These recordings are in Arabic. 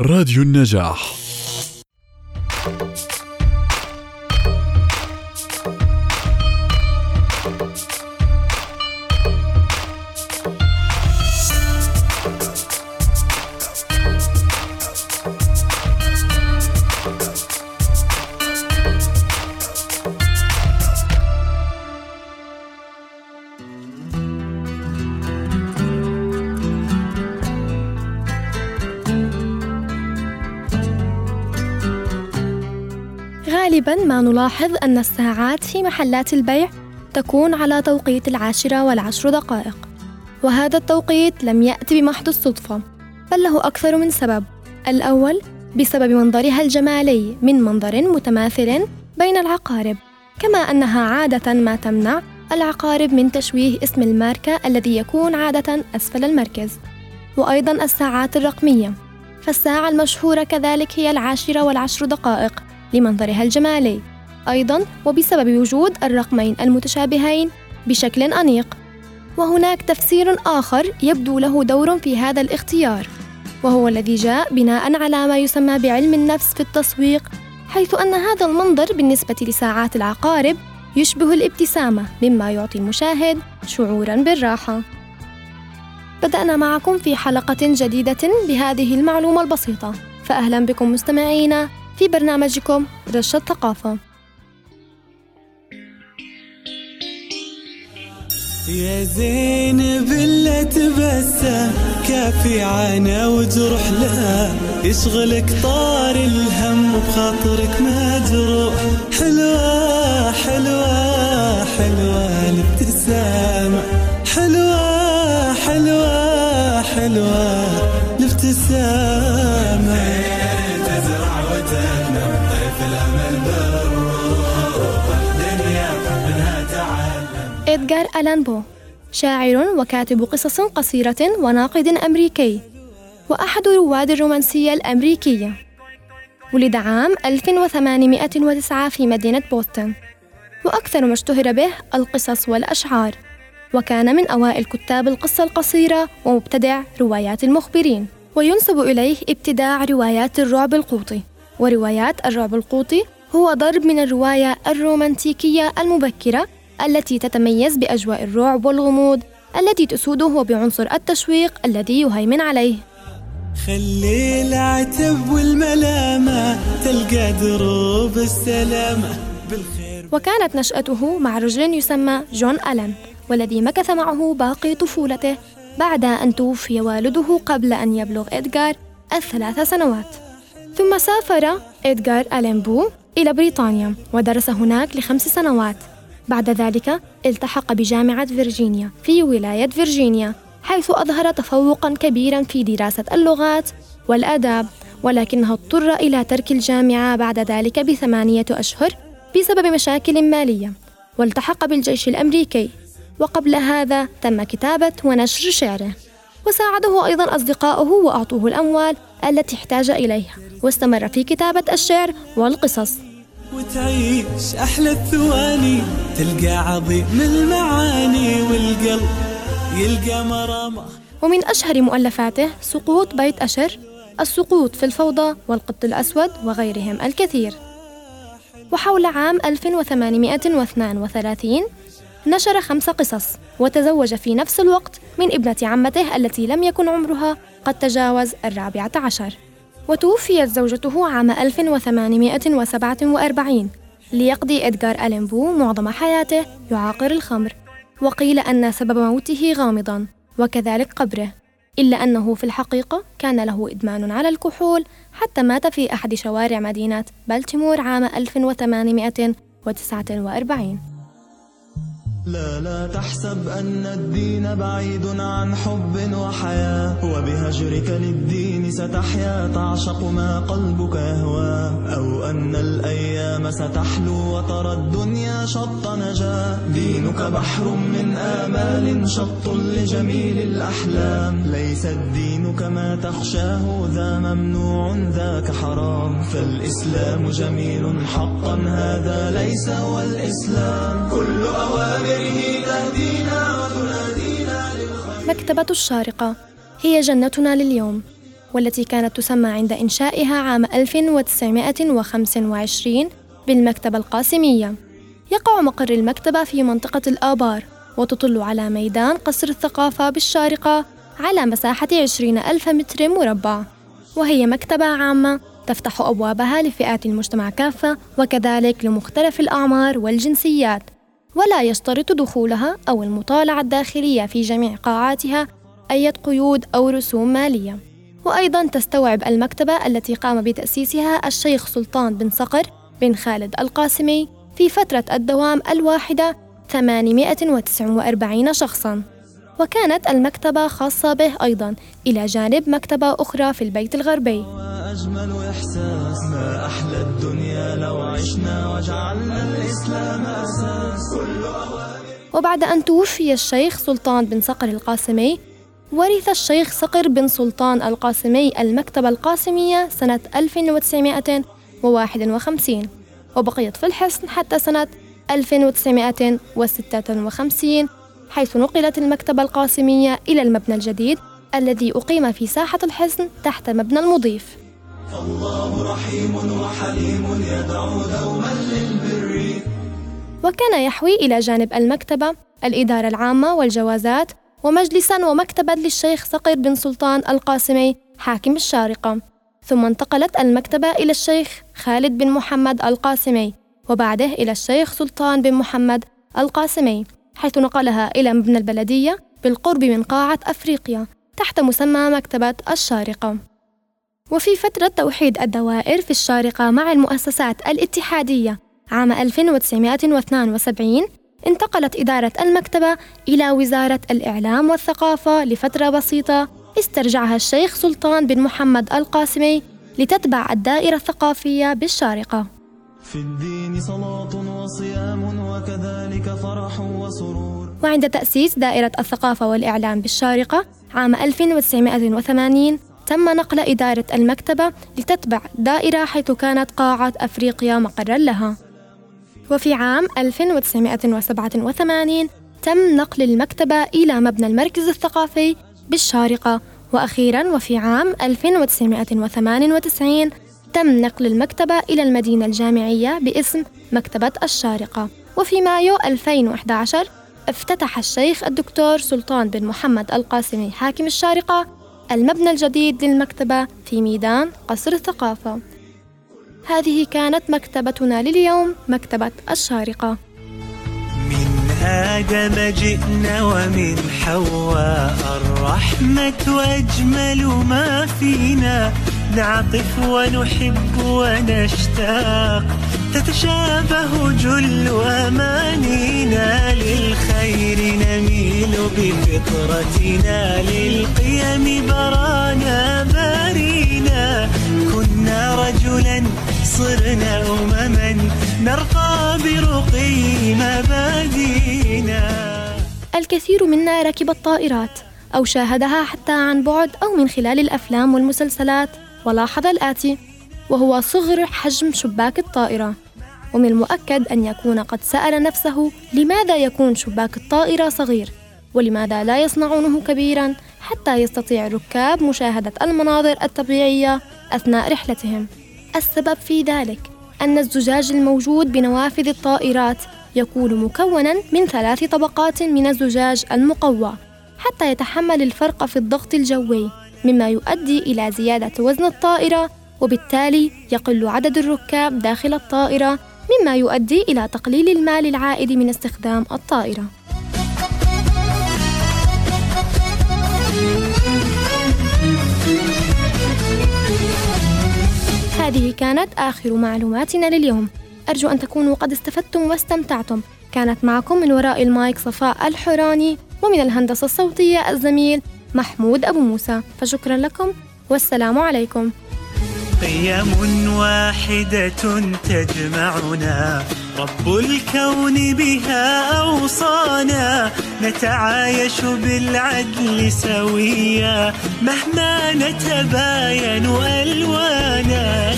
راديو النجاح. غالبا ما نلاحظ أن الساعات في محلات البيع تكون على توقيت العاشرة والعشر دقائق وهذا التوقيت لم يأتي بمحض الصدفة بل له أكثر من سبب. الأول بسبب منظرها الجمالي من منظر متماثل بين العقارب كما أنها عادة ما تمنع العقارب من تشويه اسم الماركة الذي يكون عادة أسفل المركز وأيضا الساعات الرقمية. فالساعة المشهورة كذلك هي العاشرة والعشر دقائق لمنظرها الجمالي. أيضا وبسبب وجود الرقمين المتشابهين بشكل أنيق. وهناك تفسير آخر يبدو له دور في هذا الاختيار. وهو الذي جاء بناء على ما يسمى بعلم النفس في التسويق حيث أن هذا المنظر بالنسبة لساعات العقارب يشبه الابتسامة مما يعطي المشاهد شعورا بالراحة. بدأنا معكم في حلقة جديدة بهذه المعلومة البسيطة. فأهلا بكم مستمعينا. في برنامجكم رشة ثقافة يا زينب اللي تبسم كافي عنا وجرح لها يشغلك طار الهم وبخاطرك مجروح حلوة حلوة حلوة الابتسامة حلوة حلوة حلوة الابتسامة إدغار ألان بو شاعر وكاتب قصص قصيرة وناقد أمريكي وأحد رواد الرومانسية الأمريكية. ولد عام 1809 في مدينة بوسطن وأكثر ما اشتهر به القصص والأشعار وكان من أوائل كتاب القصة القصيرة ومبتدع روايات المخبرين وينسب إليه ابتداع روايات الرعب القوطي. وروايات الرعب القوطي هو ضرب من الرواية الرومانتيكية المبكرة التي تتميز بأجواء الرعب والغموض التي تسوده بعنصر التشويق الذي يهيمن عليه. خلي العتب والملامة تلقى دروب السلامة. بالخير. وكانت نشأته مع رجل يسمى جون ألان والذي مكث معه باقي طفولته بعد أن توفي والده قبل أن يبلغ إدغار الثلاث سنوات. ثم سافر إدغار ألان بو إلى بريطانيا ودرس هناك لخمس سنوات. بعد ذلك التحق بجامعة فيرجينيا في ولاية فيرجينيا حيث أظهر تفوقا كبيرا في دراسة اللغات والآداب ولكنه اضطر إلى ترك الجامعة بعد ذلك بثمانية أشهر بسبب مشاكل مالية والتحق بالجيش الأمريكي. وقبل هذا تم كتابة ونشر شعره. وساعده أيضا أصدقاؤه وأعطوه الأموال التي احتاج إليها. واستمر في كتابة الشعر والقصص. وتعيش أحلى الثواني تلقى عظيم المعاني والقلب يلقى مرامة. ومن أشهر مؤلفاته سقوط بيت أشر السقوط في الفوضى والقط الأسود وغيرهم الكثير. وحول عام 1832 نشر خمس قصص وتزوج في نفس الوقت من ابنة عمته التي لم يكن عمرها قد تجاوز الرابعة عشر. وتوفيت زوجته عام 1847 ليقضي إدغار ألين بو معظم حياته يعاقر الخمر. وقيل أن سبب موته غامضا وكذلك قبره. إلا أنه في الحقيقة كان له إدمان على الكحول حتى مات في أحد شوارع مدينة بلتيمور عام 1849 لا لا تحسب أن الدين بعيد عن حب وحياة وبهجرك للدين ستحيا تعشق ما قلبك يهوى. أو أن الأيام ستحلو وترى الدنيا شط نجاة دينك بحر من آمال شط لجميل الأحلام. ليس الدين كما تخشاه ذا ممنوع ذاك حرام. فالإسلام جميل حقا هذا ليس هو الإسلام. كل أوامره تهدينا وتنادينا للخير مكتبة الشارقة. هي جنتنا لليوم والتي كانت تسمى عند إنشائها عام 1925 بالمكتبة القاسمية. يقع مقر المكتبة في منطقة الآبار وتطل على ميدان قصر الثقافة بالشارقة على مساحة 20 ألف متر مربع. وهي مكتبة عامة تفتح أبوابها لفئات المجتمع كافة وكذلك لمختلف الأعمار والجنسيات. ولا يشترط دخولها أو المطالعة الداخلية في جميع قاعاتها أي قيود أو رسوم مالية. وأيضا تستوعب المكتبة التي قام بتأسيسها الشيخ سلطان بن صقر بن خالد القاسمي في فترة الدوام الواحدة 849 شخصاً. وكانت المكتبة خاصة به أيضا إلى جانب مكتبة أخرى في البيت الغربي. أجمل إحساس. ما أحلى الدنيا لو عشنا وجعلنا الإسلام أساس. وبعد أن توفي الشيخ سلطان بن صقر القاسمي ورث الشيخ صقر بن سلطان القاسمي المكتبة القاسمية سنة 1951 وبقيت في الحصن حتى سنة 1956 حيث نقلت المكتبة القاسمية إلى المبنى الجديد الذي أقيم في ساحة الحصن تحت مبنى المضيف. فالله رحيم وحليم يدعو دوما للبر وكان يحوي إلى جانب المكتبة الإدارة العامة والجوازات ومجلسا ومكتبا للشيخ صقر بن سلطان القاسمي حاكم الشارقة. ثم انتقلت المكتبة إلى الشيخ خالد بن محمد القاسمي وبعده إلى الشيخ سلطان بن محمد القاسمي. حيث نقلها إلى مبنى البلدية بالقرب من قاعة أفريقيا تحت مسمى مكتبة الشارقة. وفي فترة توحيد الدوائر في الشارقة مع المؤسسات الاتحادية عام 1972 انتقلت إدارة المكتبة إلى وزارة الإعلام والثقافة لفترة بسيطة استرجعها الشيخ سلطان بن محمد القاسمي لتتبع الدائرة الثقافية بالشارقة. في الدين صلاة وصيام وكذلك فرح وسرور. وعند تأسيس دائرة الثقافة والإعلام بالشارقة عام 1980 تم نقل إدارة المكتبة لتتبع دائرة حيث كانت قاعة أفريقيا مقرا لها. وفي عام 1987 تم نقل المكتبة إلى مبنى المركز الثقافي بالشارقة. وأخيرا وفي عام 1998 تم نقل المكتبة إلى المدينة الجامعية باسم مكتبة الشارقة. وفي مايو 2011 افتتح الشيخ الدكتور سلطان بن محمد القاسمي حاكم الشارقة المبنى الجديد للمكتبة في ميدان قصر الثقافة. هذه كانت مكتبتنا لليوم مكتبة الشارقة. من آدم جئنا ومن حواء الرحمة أجمل ما فينا. نعطف ونحب ونشتاق. تتشابه جل أمانينا للخير نميل بفطرتنا للقيم برانا بارينا. كنا رجلا صرنا أمما نرقى برقي مبادينا. الكثير منا ركب الطائرات أو شاهدها حتى عن بعد أو من خلال الأفلام والمسلسلات. ولاحظ الآتي وهو صغر حجم شباك الطائرة. ومن المؤكد أن يكون قد سأل نفسه لماذا يكون شباك الطائرة صغير؟ ولماذا لا يصنعونه كبيرا؟ حتى يستطيع الركاب مشاهدة المناظر الطبيعية أثناء رحلتهم. السبب في ذلك أن الزجاج الموجود بنوافذ الطائرات يكون مكونا من ثلاث طبقات من الزجاج المقوى حتى يتحمل الفرق في الضغط الجوي. مما يؤدي إلى زيادة وزن الطائرة وبالتالي يقل عدد الركاب داخل الطائرة مما يؤدي إلى تقليل المال العائد من استخدام الطائرة. هذه كانت آخر معلوماتنا لليوم أرجو أن تكونوا قد استفدتم واستمتعتم كانت معكم من وراء المايك صفاء الحوراني ومن الهندسة الصوتية الزميل محمود أبو موسى. فشكرا لكم. والسلام عليكم. قيم واحدة تجمعنا. رب الكون بها أوصانا. نتعايش بالعدل سويا. مهما نتباين ألوانا.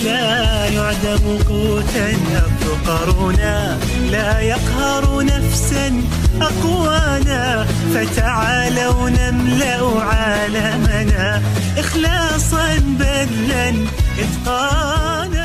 يعدم قوتا أفقرنا لا يقهر نفسا أقوانا. فتعالوا نملأ عالمنا إخلاصا بذلا إتقانا.